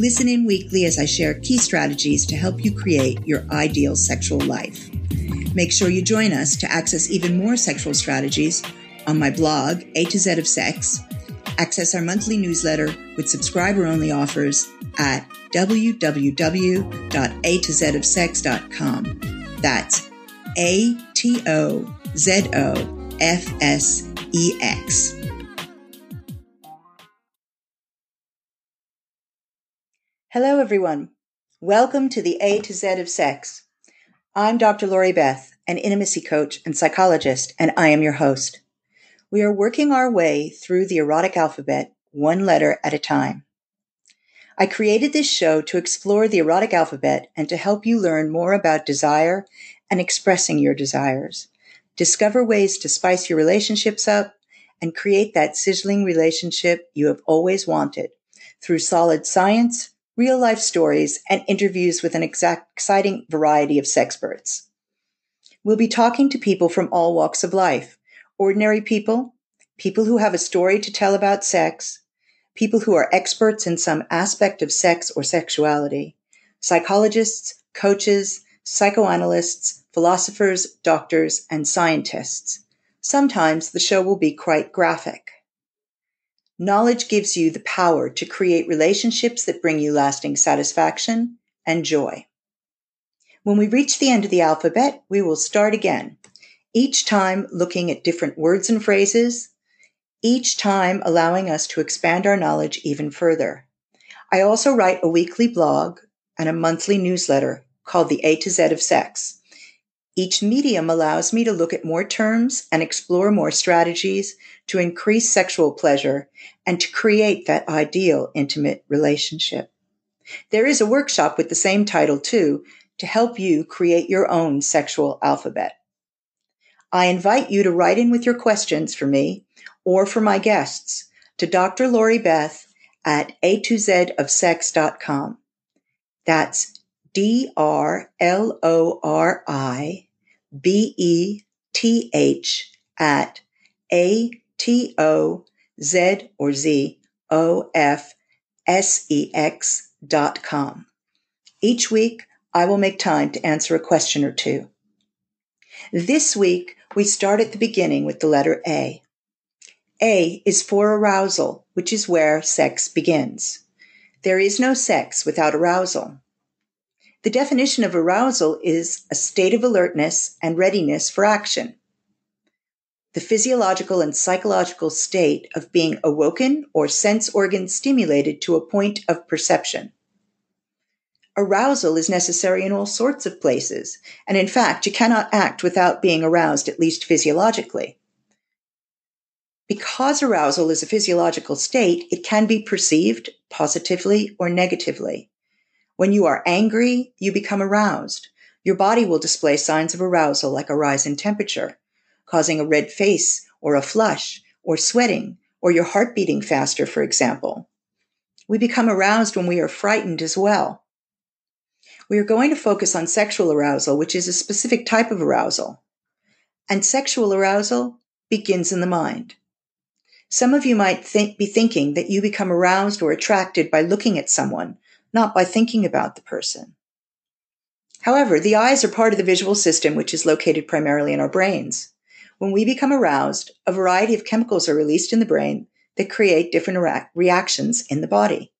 Listen in weekly as I share key strategies to help you create your ideal sexual life. Make sure you join us to access even more sexual strategies on my blog, A to Z of Sex. Access our monthly newsletter with subscriber only offers at www.a to z of sex.com. That's A T O Z O F S E X. Hello, everyone. Welcome to the A to Z of Sex. I'm Dr. Lori Beth, an intimacy coach and psychologist, and I am your host. We are working our way through the erotic alphabet one letter at a time. I created this show to explore the erotic alphabet and to help you learn more about desire and expressing your desires, discover ways to spice your relationships up, and create that sizzling relationship you have always wanted through solid science, real life stories, and interviews with an exciting variety of sexperts. We'll be talking to people from all walks of life ordinary people, people who have a story to tell about sex, people who are experts in some aspect of sex or sexuality, psychologists, coaches, psychoanalysts, philosophers, doctors, and scientists. Sometimes the show will be quite graphic. Knowledge gives you the power to create relationships that bring you lasting satisfaction and joy. When we reach the end of the alphabet, we will start again, each time looking at different words and phrases, each time allowing us to expand our knowledge even further. I also write a weekly blog and a monthly newsletter called the A to Z of Sex. Each medium allows me to look at more terms and explore more strategies to increase sexual pleasure and to create that ideal intimate relationship. There is a workshop with the same title too to help you create your own sexual alphabet. I invite you to write in with your questions for me or for my guests to Dr. Lori Beth at a to z of sex.com. That's D R L O R I B E T H at A T O Z or Z O F S E X dot com. Each week, I will make time to answer a question or two. This week, we start at the beginning with the letter A. A is for arousal, which is where sex begins. There is no sex without arousal. The definition of arousal is a state of alertness and readiness for action. The physiological and psychological state of being awoken or sense organ stimulated to a point of perception. Arousal is necessary in all sorts of places, and in fact, you cannot act without being aroused, at least physiologically. Because arousal is a physiological state, it can be perceived positively or negatively. When you are angry, you become aroused. Your body will display signs of arousal like a rise in temperature, causing a red face or a flush or sweating or your heart beating faster, for example. We become aroused when we are frightened as well. We are going to focus on sexual arousal, which is a specific type of arousal. And sexual arousal begins in the mind. Some of you might be thinking that you become aroused or attracted by looking at someone not by thinking about the person. However, the eyes are part of the visual system, which is located primarily in our brains. When we become aroused, a variety of chemicals are released in the brain that create different reactions in the body.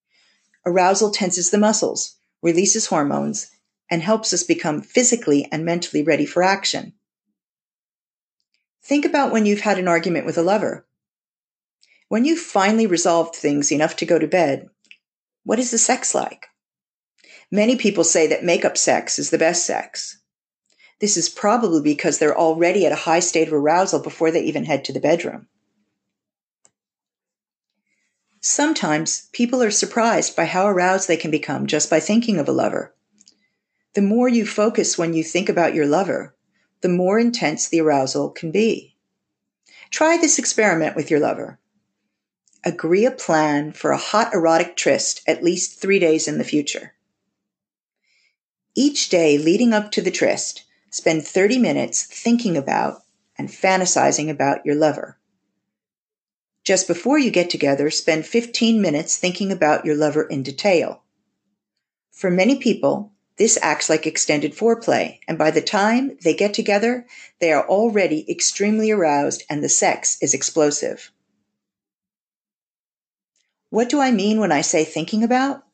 Arousal tenses the muscles, releases hormones, and helps us become physically and mentally ready for action. Think about when you've had an argument with a lover. When you've finally resolved things enough to go to bed, what is the sex like? Many people say that makeup sex is the best sex. This is probably because they're already at a high state of arousal before they even head to the bedroom. Sometimes people are surprised by how aroused they can become just by thinking of a lover. The more you focus when you think about your lover, the more intense the arousal can be. Try this experiment with your lover. Agree a plan for a hot erotic tryst at least three days in the future. Each day leading up to the tryst, spend 30 minutes thinking about and fantasizing about your lover. Just before you get together, spend 15 minutes thinking about your lover in detail. For many people, this acts like extended foreplay, and by the time they get together, they are already extremely aroused and the sex is explosive. What do I mean when I say thinking about?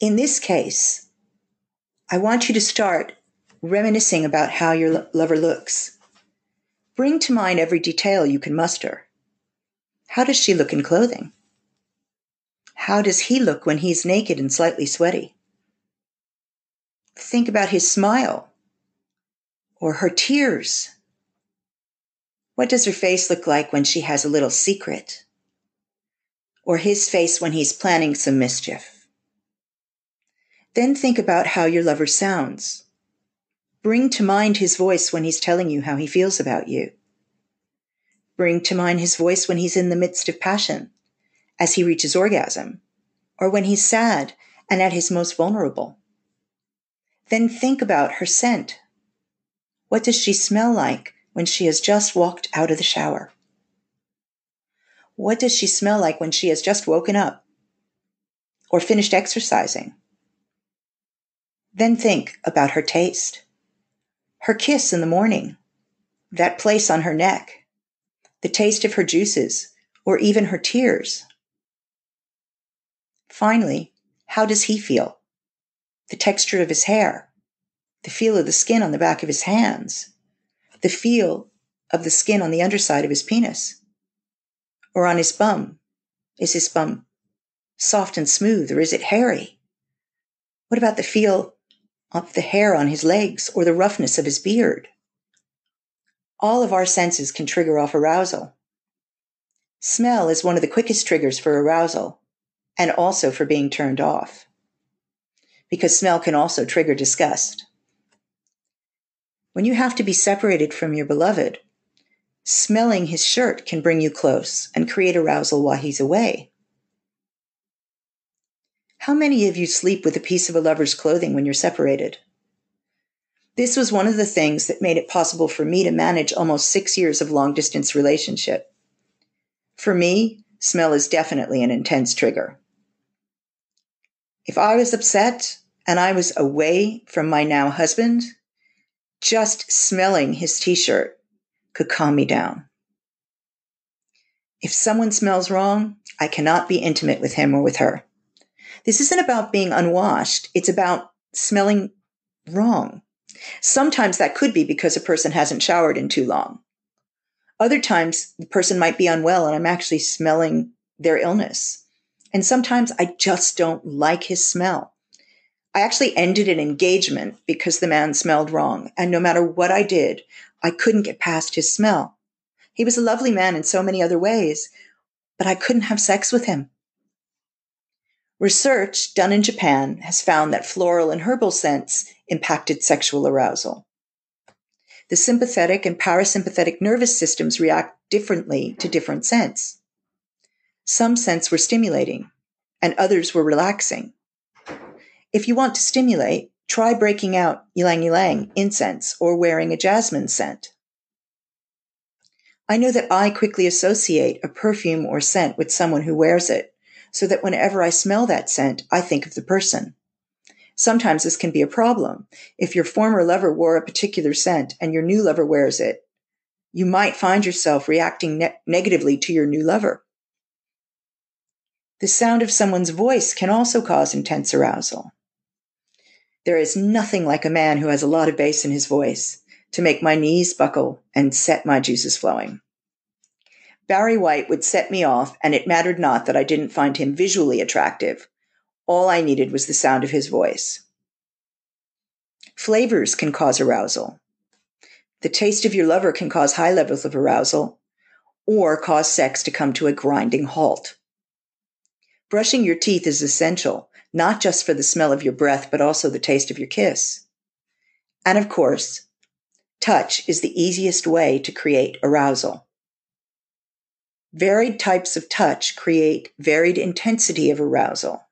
In this case, I want you to start reminiscing about how your lover looks. Bring to mind every detail you can muster. How does she look in clothing? How does he look when he's naked and slightly sweaty? Think about his smile or her tears. What does her face look like when she has a little secret? Or his face when he's planning some mischief? Then think about how your lover sounds. Bring to mind his voice when he's telling you how he feels about you. Bring to mind his voice when he's in the midst of passion as he reaches orgasm, or when he's sad and at his most vulnerable. Then think about her scent. What does she smell like when she has just walked out of the shower? What does she smell like when she has just woken up or finished exercising? Then think about her taste. Her kiss in the morning, that place on her neck, the taste of her juices, or even her tears. Finally, how does he feel? The texture of his hair, the feel of the skin on the back of his hands, the feel of the skin on the underside of his penis, or on his bum. Is his bum soft and smooth, or is it hairy? What about the feel of the hair on his legs or the roughness of his beard? All of our senses can trigger off arousal. Smell is one of the quickest triggers for arousal and also for being turned off. Because smell can also trigger disgust. When you have to be separated from your beloved, smelling his shirt can bring you close and create arousal while he's away. How many of you sleep with a piece of a lover's clothing when you're separated? This was one of the things that made it possible for me to manage almost six years of long distance relationship. For me, smell is definitely an intense trigger. If I was upset and I was away from my now husband, just smelling his t shirt could calm me down. If someone smells wrong, I cannot be intimate with him or with her. This isn't about being unwashed, it's about smelling wrong. Sometimes that could be because a person hasn't showered in too long. Other times, the person might be unwell and I'm actually smelling their illness. And sometimes I just don't like his smell. I actually ended an engagement because the man smelled wrong. And no matter what I did, I couldn't get past his smell. He was a lovely man in so many other ways, but I couldn't have sex with him. Research done in Japan has found that floral and herbal scents impacted sexual arousal. The sympathetic and parasympathetic nervous systems react differently to different scents. Some scents were stimulating, and others were relaxing. If you want to stimulate, try breaking out ylang ylang incense or wearing a jasmine scent. I know that I quickly associate a perfume or scent with someone who wears it, so that whenever I smell that scent, I think of the person. Sometimes this can be a problem. If your former lover wore a particular scent and your new lover wears it, you might find yourself reacting ne- negatively to your new lover. The sound of someone's voice can also cause intense arousal. There is nothing like a man who has a lot of bass in his voice to make my knees buckle and set my juices flowing. Barry White would set me off, and it mattered not that I didn't find him visually attractive. All I needed was the sound of his voice. Flavors can cause arousal. The taste of your lover can cause high levels of arousal or cause sex to come to a grinding halt. Brushing your teeth is essential, not just for the smell of your breath, but also the taste of your kiss. And of course, touch is the easiest way to create arousal. Varied types of touch create varied intensity of arousal.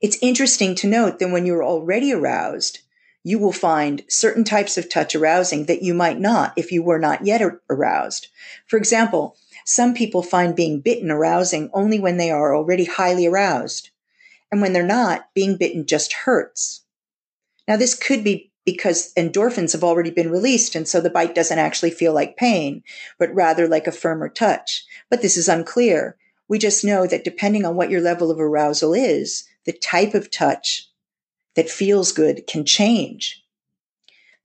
It's interesting to note that when you're already aroused, you will find certain types of touch arousing that you might not if you were not yet aroused. For example, some people find being bitten arousing only when they are already highly aroused. And when they're not, being bitten just hurts. Now, this could be because endorphins have already been released, and so the bite doesn't actually feel like pain, but rather like a firmer touch. But this is unclear. We just know that depending on what your level of arousal is, the type of touch that feels good can change.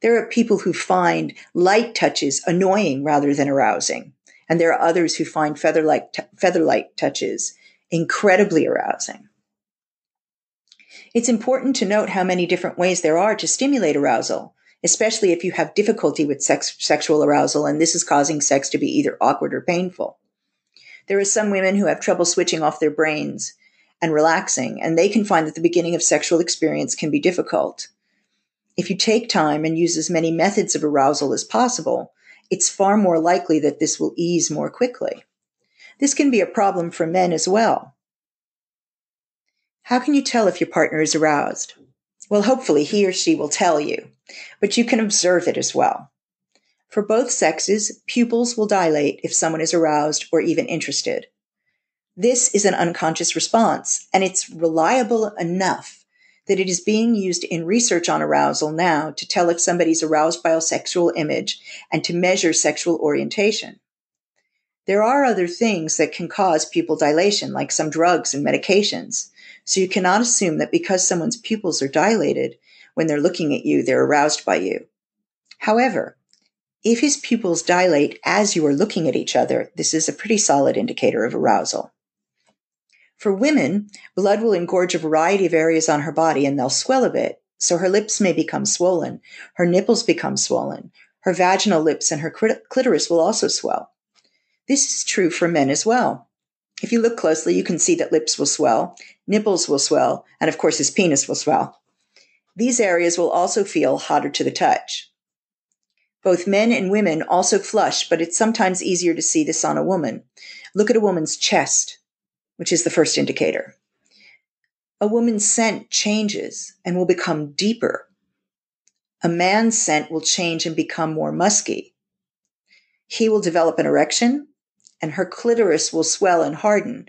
There are people who find light touches annoying rather than arousing. And there are others who find feather-like, t- feather-like touches incredibly arousing. It's important to note how many different ways there are to stimulate arousal, especially if you have difficulty with sex, sexual arousal and this is causing sex to be either awkward or painful. There are some women who have trouble switching off their brains and relaxing, and they can find that the beginning of sexual experience can be difficult. If you take time and use as many methods of arousal as possible, it's far more likely that this will ease more quickly. This can be a problem for men as well. How can you tell if your partner is aroused? Well, hopefully he or she will tell you, but you can observe it as well. For both sexes, pupils will dilate if someone is aroused or even interested. This is an unconscious response, and it's reliable enough that it is being used in research on arousal now to tell if somebody's aroused by a sexual image and to measure sexual orientation. There are other things that can cause pupil dilation, like some drugs and medications. So you cannot assume that because someone's pupils are dilated when they're looking at you, they're aroused by you. However, if his pupils dilate as you are looking at each other, this is a pretty solid indicator of arousal. For women, blood will engorge a variety of areas on her body and they'll swell a bit. So her lips may become swollen, her nipples become swollen, her vaginal lips and her clitoris will also swell. This is true for men as well. If you look closely, you can see that lips will swell, nipples will swell, and of course his penis will swell. These areas will also feel hotter to the touch. Both men and women also flush, but it's sometimes easier to see this on a woman. Look at a woman's chest which is the first indicator. A woman's scent changes and will become deeper. A man's scent will change and become more musky. He will develop an erection and her clitoris will swell and harden.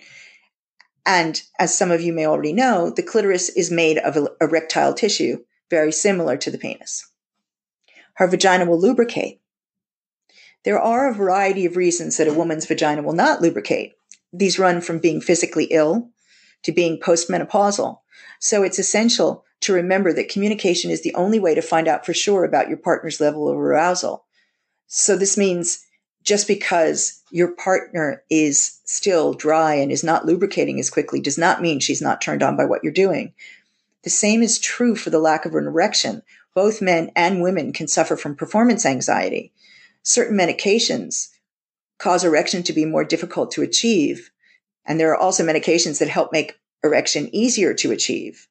And as some of you may already know, the clitoris is made of erectile tissue, very similar to the penis. Her vagina will lubricate. There are a variety of reasons that a woman's vagina will not lubricate these run from being physically ill to being postmenopausal. So it's essential to remember that communication is the only way to find out for sure about your partner's level of arousal. So this means just because your partner is still dry and is not lubricating as quickly does not mean she's not turned on by what you're doing. The same is true for the lack of an erection. Both men and women can suffer from performance anxiety. Certain medications cause erection to be more difficult to achieve. And there are also medications that help make erection easier to achieve.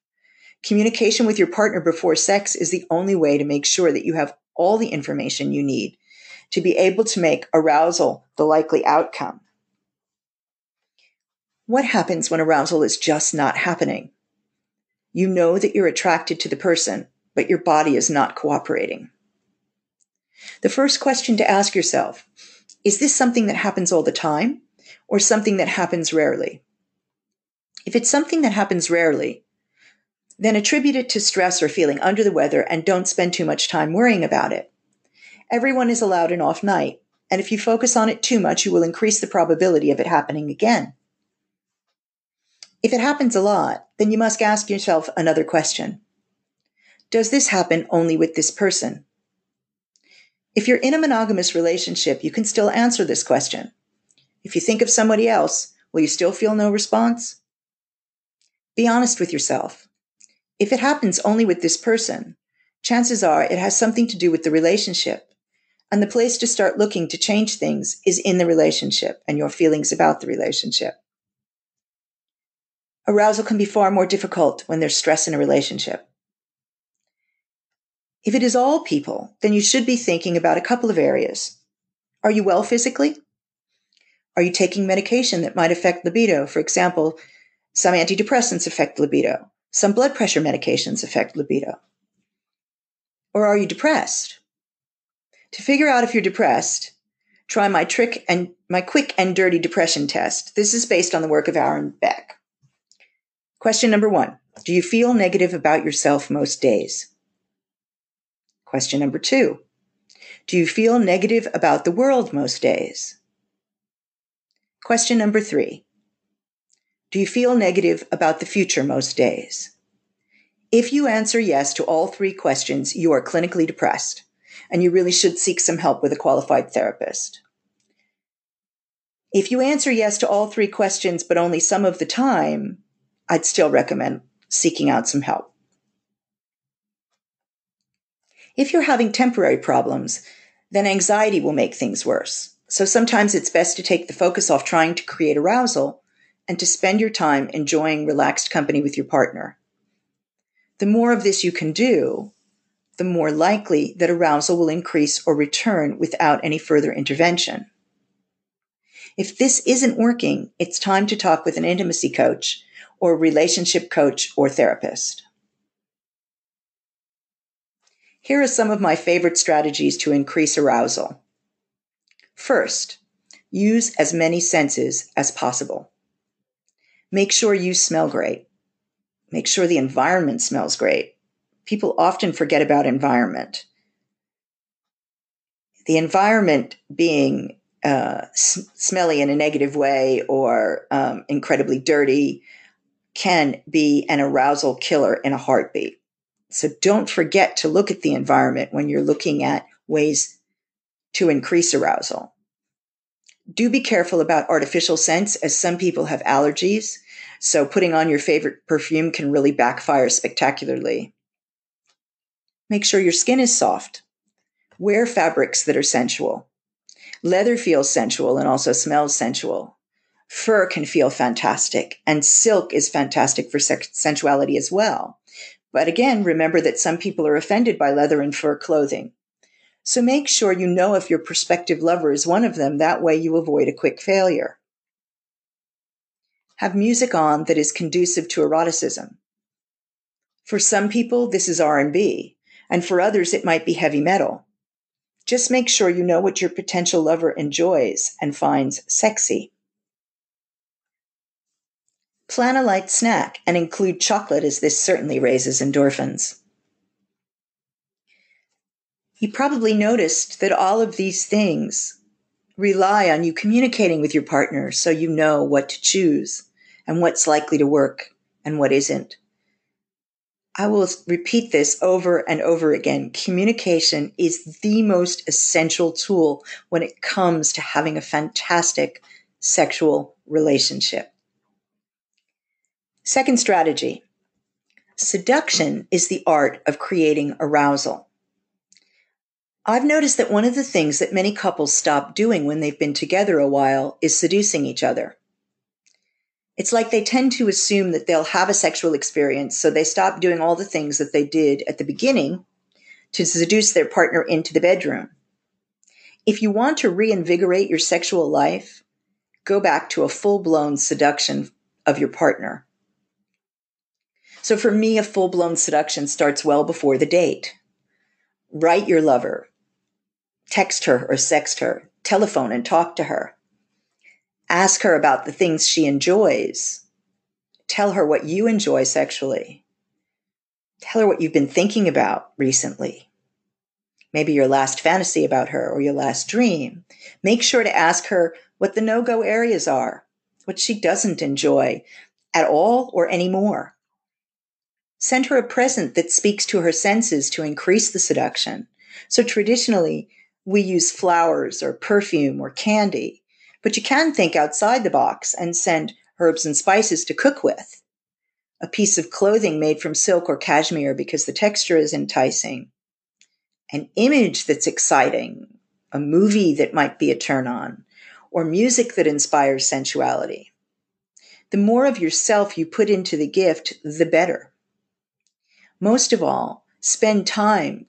Communication with your partner before sex is the only way to make sure that you have all the information you need to be able to make arousal the likely outcome. What happens when arousal is just not happening? You know that you're attracted to the person, but your body is not cooperating. The first question to ask yourself is this something that happens all the time or something that happens rarely? If it's something that happens rarely, then attribute it to stress or feeling under the weather and don't spend too much time worrying about it. Everyone is allowed an off night, and if you focus on it too much, you will increase the probability of it happening again. If it happens a lot, then you must ask yourself another question. Does this happen only with this person? If you're in a monogamous relationship, you can still answer this question. If you think of somebody else, will you still feel no response? Be honest with yourself. If it happens only with this person, chances are it has something to do with the relationship. And the place to start looking to change things is in the relationship and your feelings about the relationship. Arousal can be far more difficult when there's stress in a relationship. If it is all people, then you should be thinking about a couple of areas. Are you well physically? Are you taking medication that might affect libido? For example, some antidepressants affect libido. Some blood pressure medications affect libido. Or are you depressed? To figure out if you're depressed, try my trick and my quick and dirty depression test. This is based on the work of Aaron Beck. Question number one Do you feel negative about yourself most days? Question number two Do you feel negative about the world most days? Question number three Do you feel negative about the future most days? If you answer yes to all three questions, you are clinically depressed and you really should seek some help with a qualified therapist. If you answer yes to all three questions, but only some of the time, I'd still recommend seeking out some help. If you're having temporary problems, then anxiety will make things worse. So sometimes it's best to take the focus off trying to create arousal and to spend your time enjoying relaxed company with your partner. The more of this you can do, the more likely that arousal will increase or return without any further intervention. If this isn't working, it's time to talk with an intimacy coach or relationship coach or therapist. Here are some of my favorite strategies to increase arousal. First, use as many senses as possible. Make sure you smell great. Make sure the environment smells great. People often forget about environment. The environment being uh, s- smelly in a negative way or um, incredibly dirty can be an arousal killer in a heartbeat. So don't forget to look at the environment when you're looking at ways to increase arousal. Do be careful about artificial scents as some people have allergies. So putting on your favorite perfume can really backfire spectacularly. Make sure your skin is soft. Wear fabrics that are sensual. Leather feels sensual and also smells sensual. Fur can feel fantastic, and silk is fantastic for sex- sensuality as well. But again, remember that some people are offended by leather and fur clothing. So make sure you know if your prospective lover is one of them. That way you avoid a quick failure. Have music on that is conducive to eroticism. For some people, this is R&B, and for others, it might be heavy metal. Just make sure you know what your potential lover enjoys and finds sexy. Plan a light snack and include chocolate as this certainly raises endorphins. You probably noticed that all of these things rely on you communicating with your partner so you know what to choose and what's likely to work and what isn't. I will repeat this over and over again. Communication is the most essential tool when it comes to having a fantastic sexual relationship. Second strategy seduction is the art of creating arousal. I've noticed that one of the things that many couples stop doing when they've been together a while is seducing each other. It's like they tend to assume that they'll have a sexual experience, so they stop doing all the things that they did at the beginning to seduce their partner into the bedroom. If you want to reinvigorate your sexual life, go back to a full blown seduction of your partner. So for me, a full blown seduction starts well before the date. Write your lover, text her or sext her, telephone and talk to her. Ask her about the things she enjoys. Tell her what you enjoy sexually. Tell her what you've been thinking about recently. Maybe your last fantasy about her or your last dream. Make sure to ask her what the no go areas are, what she doesn't enjoy at all or anymore. Send her a present that speaks to her senses to increase the seduction. So traditionally, we use flowers or perfume or candy, but you can think outside the box and send herbs and spices to cook with. A piece of clothing made from silk or cashmere because the texture is enticing. An image that's exciting. A movie that might be a turn on. Or music that inspires sensuality. The more of yourself you put into the gift, the better. Most of all, spend time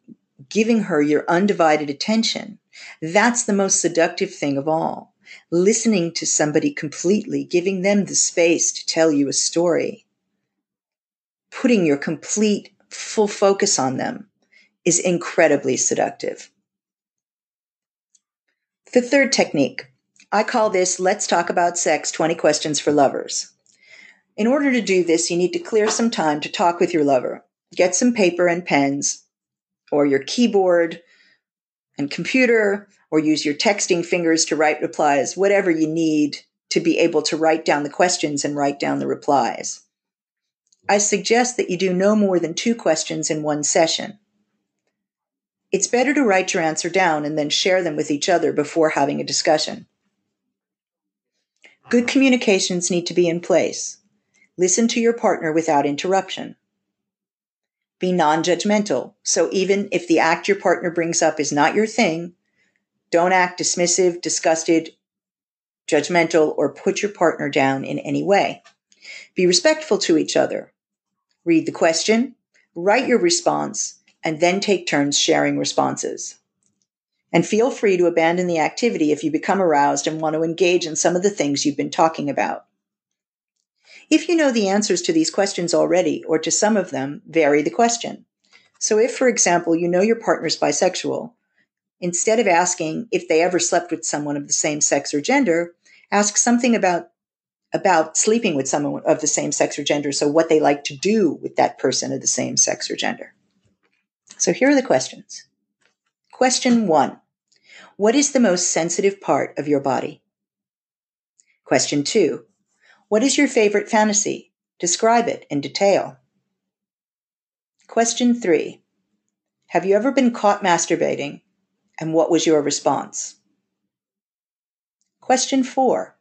giving her your undivided attention. That's the most seductive thing of all. Listening to somebody completely, giving them the space to tell you a story, putting your complete full focus on them is incredibly seductive. The third technique, I call this Let's Talk About Sex 20 Questions for Lovers. In order to do this, you need to clear some time to talk with your lover. Get some paper and pens, or your keyboard and computer, or use your texting fingers to write replies, whatever you need to be able to write down the questions and write down the replies. I suggest that you do no more than two questions in one session. It's better to write your answer down and then share them with each other before having a discussion. Good communications need to be in place. Listen to your partner without interruption. Be non judgmental. So even if the act your partner brings up is not your thing, don't act dismissive, disgusted, judgmental, or put your partner down in any way. Be respectful to each other. Read the question, write your response, and then take turns sharing responses. And feel free to abandon the activity if you become aroused and want to engage in some of the things you've been talking about. If you know the answers to these questions already, or to some of them, vary the question. So, if, for example, you know your partner's bisexual, instead of asking if they ever slept with someone of the same sex or gender, ask something about about sleeping with someone of the same sex or gender, so what they like to do with that person of the same sex or gender. So here are the questions. Question one What is the most sensitive part of your body? Question two What is your favorite fantasy? Describe it in detail. Question three Have you ever been caught masturbating? And what was your response? Question four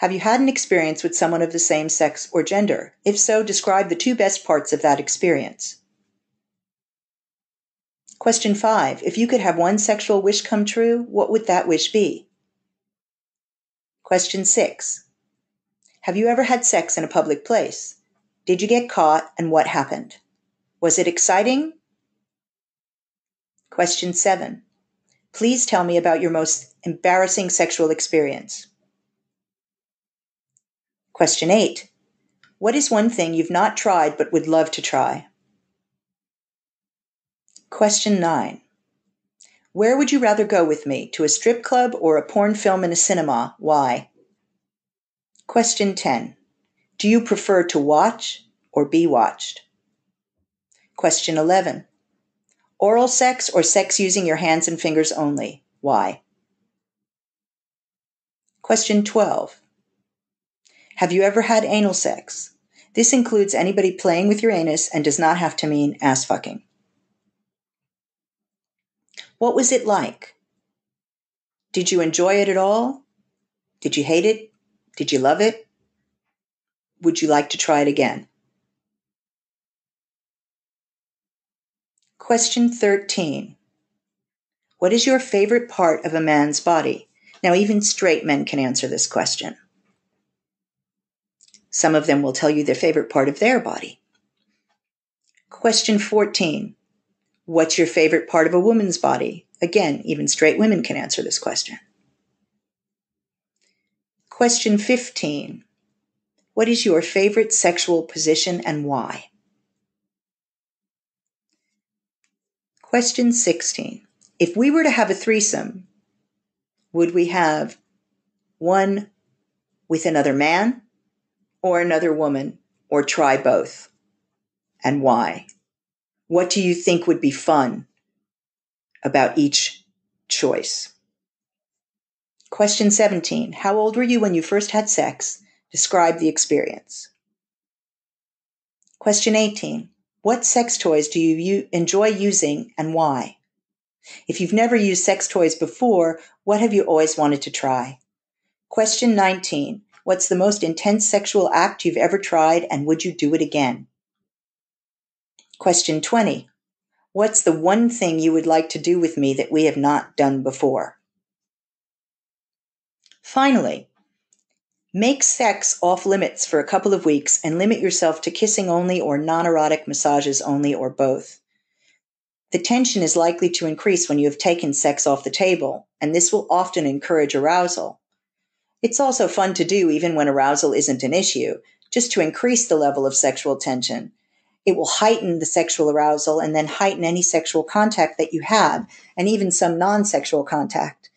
have you had an experience with someone of the same sex or gender? If so, describe the two best parts of that experience. Question five If you could have one sexual wish come true, what would that wish be? Question six Have you ever had sex in a public place? Did you get caught and what happened? Was it exciting? Question seven Please tell me about your most embarrassing sexual experience. Question 8. What is one thing you've not tried but would love to try? Question 9. Where would you rather go with me? To a strip club or a porn film in a cinema? Why? Question 10. Do you prefer to watch or be watched? Question 11. Oral sex or sex using your hands and fingers only? Why? Question 12. Have you ever had anal sex? This includes anybody playing with your anus and does not have to mean ass fucking. What was it like? Did you enjoy it at all? Did you hate it? Did you love it? Would you like to try it again? Question 13. What is your favorite part of a man's body? Now, even straight men can answer this question. Some of them will tell you their favorite part of their body. Question 14. What's your favorite part of a woman's body? Again, even straight women can answer this question. Question 15. What is your favorite sexual position and why? Question 16. If we were to have a threesome, would we have one with another man, or another woman, or try both? And why? What do you think would be fun about each choice? Question 17. How old were you when you first had sex? Describe the experience. Question 18. What sex toys do you u- enjoy using and why? If you've never used sex toys before, what have you always wanted to try? Question 19. What's the most intense sexual act you've ever tried, and would you do it again? Question 20. What's the one thing you would like to do with me that we have not done before? Finally, Make sex off limits for a couple of weeks and limit yourself to kissing only or non erotic massages only or both. The tension is likely to increase when you have taken sex off the table, and this will often encourage arousal. It's also fun to do even when arousal isn't an issue, just to increase the level of sexual tension. It will heighten the sexual arousal and then heighten any sexual contact that you have, and even some non sexual contact.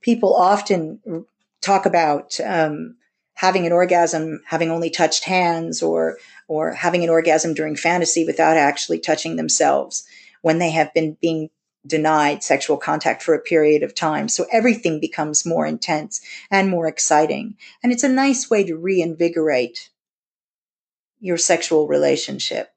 People often talk about um, having an orgasm having only touched hands or or having an orgasm during fantasy without actually touching themselves when they have been being denied sexual contact for a period of time. So everything becomes more intense and more exciting. And it's a nice way to reinvigorate your sexual relationship.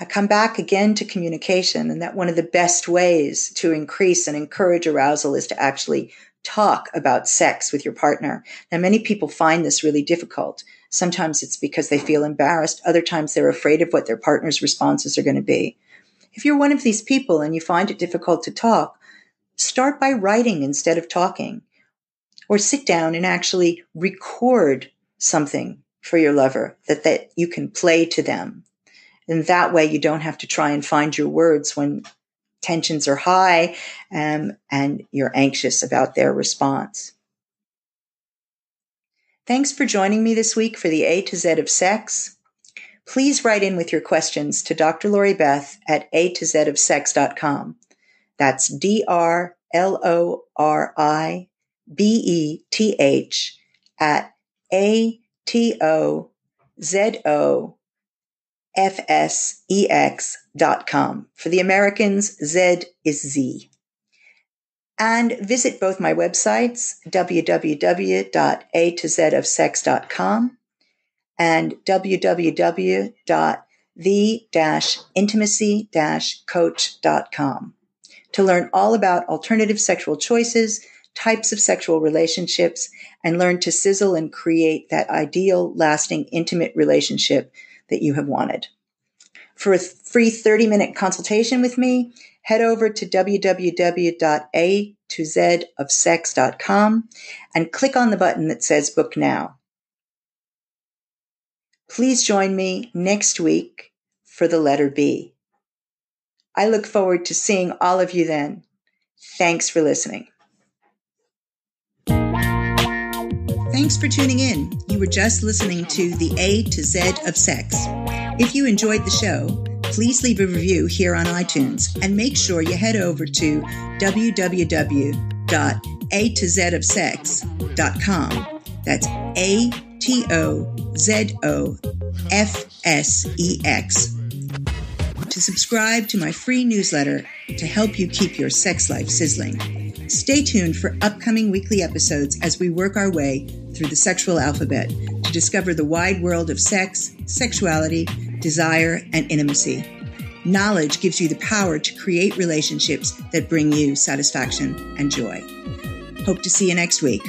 I come back again to communication and that one of the best ways to increase and encourage arousal is to actually talk about sex with your partner. Now, many people find this really difficult. Sometimes it's because they feel embarrassed. Other times they're afraid of what their partner's responses are going to be. If you're one of these people and you find it difficult to talk, start by writing instead of talking or sit down and actually record something for your lover that, that you can play to them. And that way you don't have to try and find your words when tensions are high um, and you're anxious about their response. Thanks for joining me this week for the A to Z of sex. Please write in with your questions to Dr. Lori Beth at A to Z of sex.com. That's D R L O R I B E T H at A T O Z O fsex.com. For the Americans, Z is Z. And visit both my websites, www.a to z of sex.com and www.the-intimacy-coach.com to learn all about alternative sexual choices, types of sexual relationships, and learn to sizzle and create that ideal, lasting, intimate relationship that you have wanted. For a free 30 minute consultation with me, head over to www.a to z of sex.com and click on the button that says book now. Please join me next week for the letter B. I look forward to seeing all of you then. Thanks for listening. Thanks for tuning in. You were just listening to the A to Z of Sex. If you enjoyed the show, please leave a review here on iTunes and make sure you head over to www.a to Z of sex.com. That's A T O Z O F S E X subscribe to my free newsletter to help you keep your sex life sizzling. Stay tuned for upcoming weekly episodes as we work our way through the sexual alphabet to discover the wide world of sex, sexuality, desire, and intimacy. Knowledge gives you the power to create relationships that bring you satisfaction and joy. Hope to see you next week.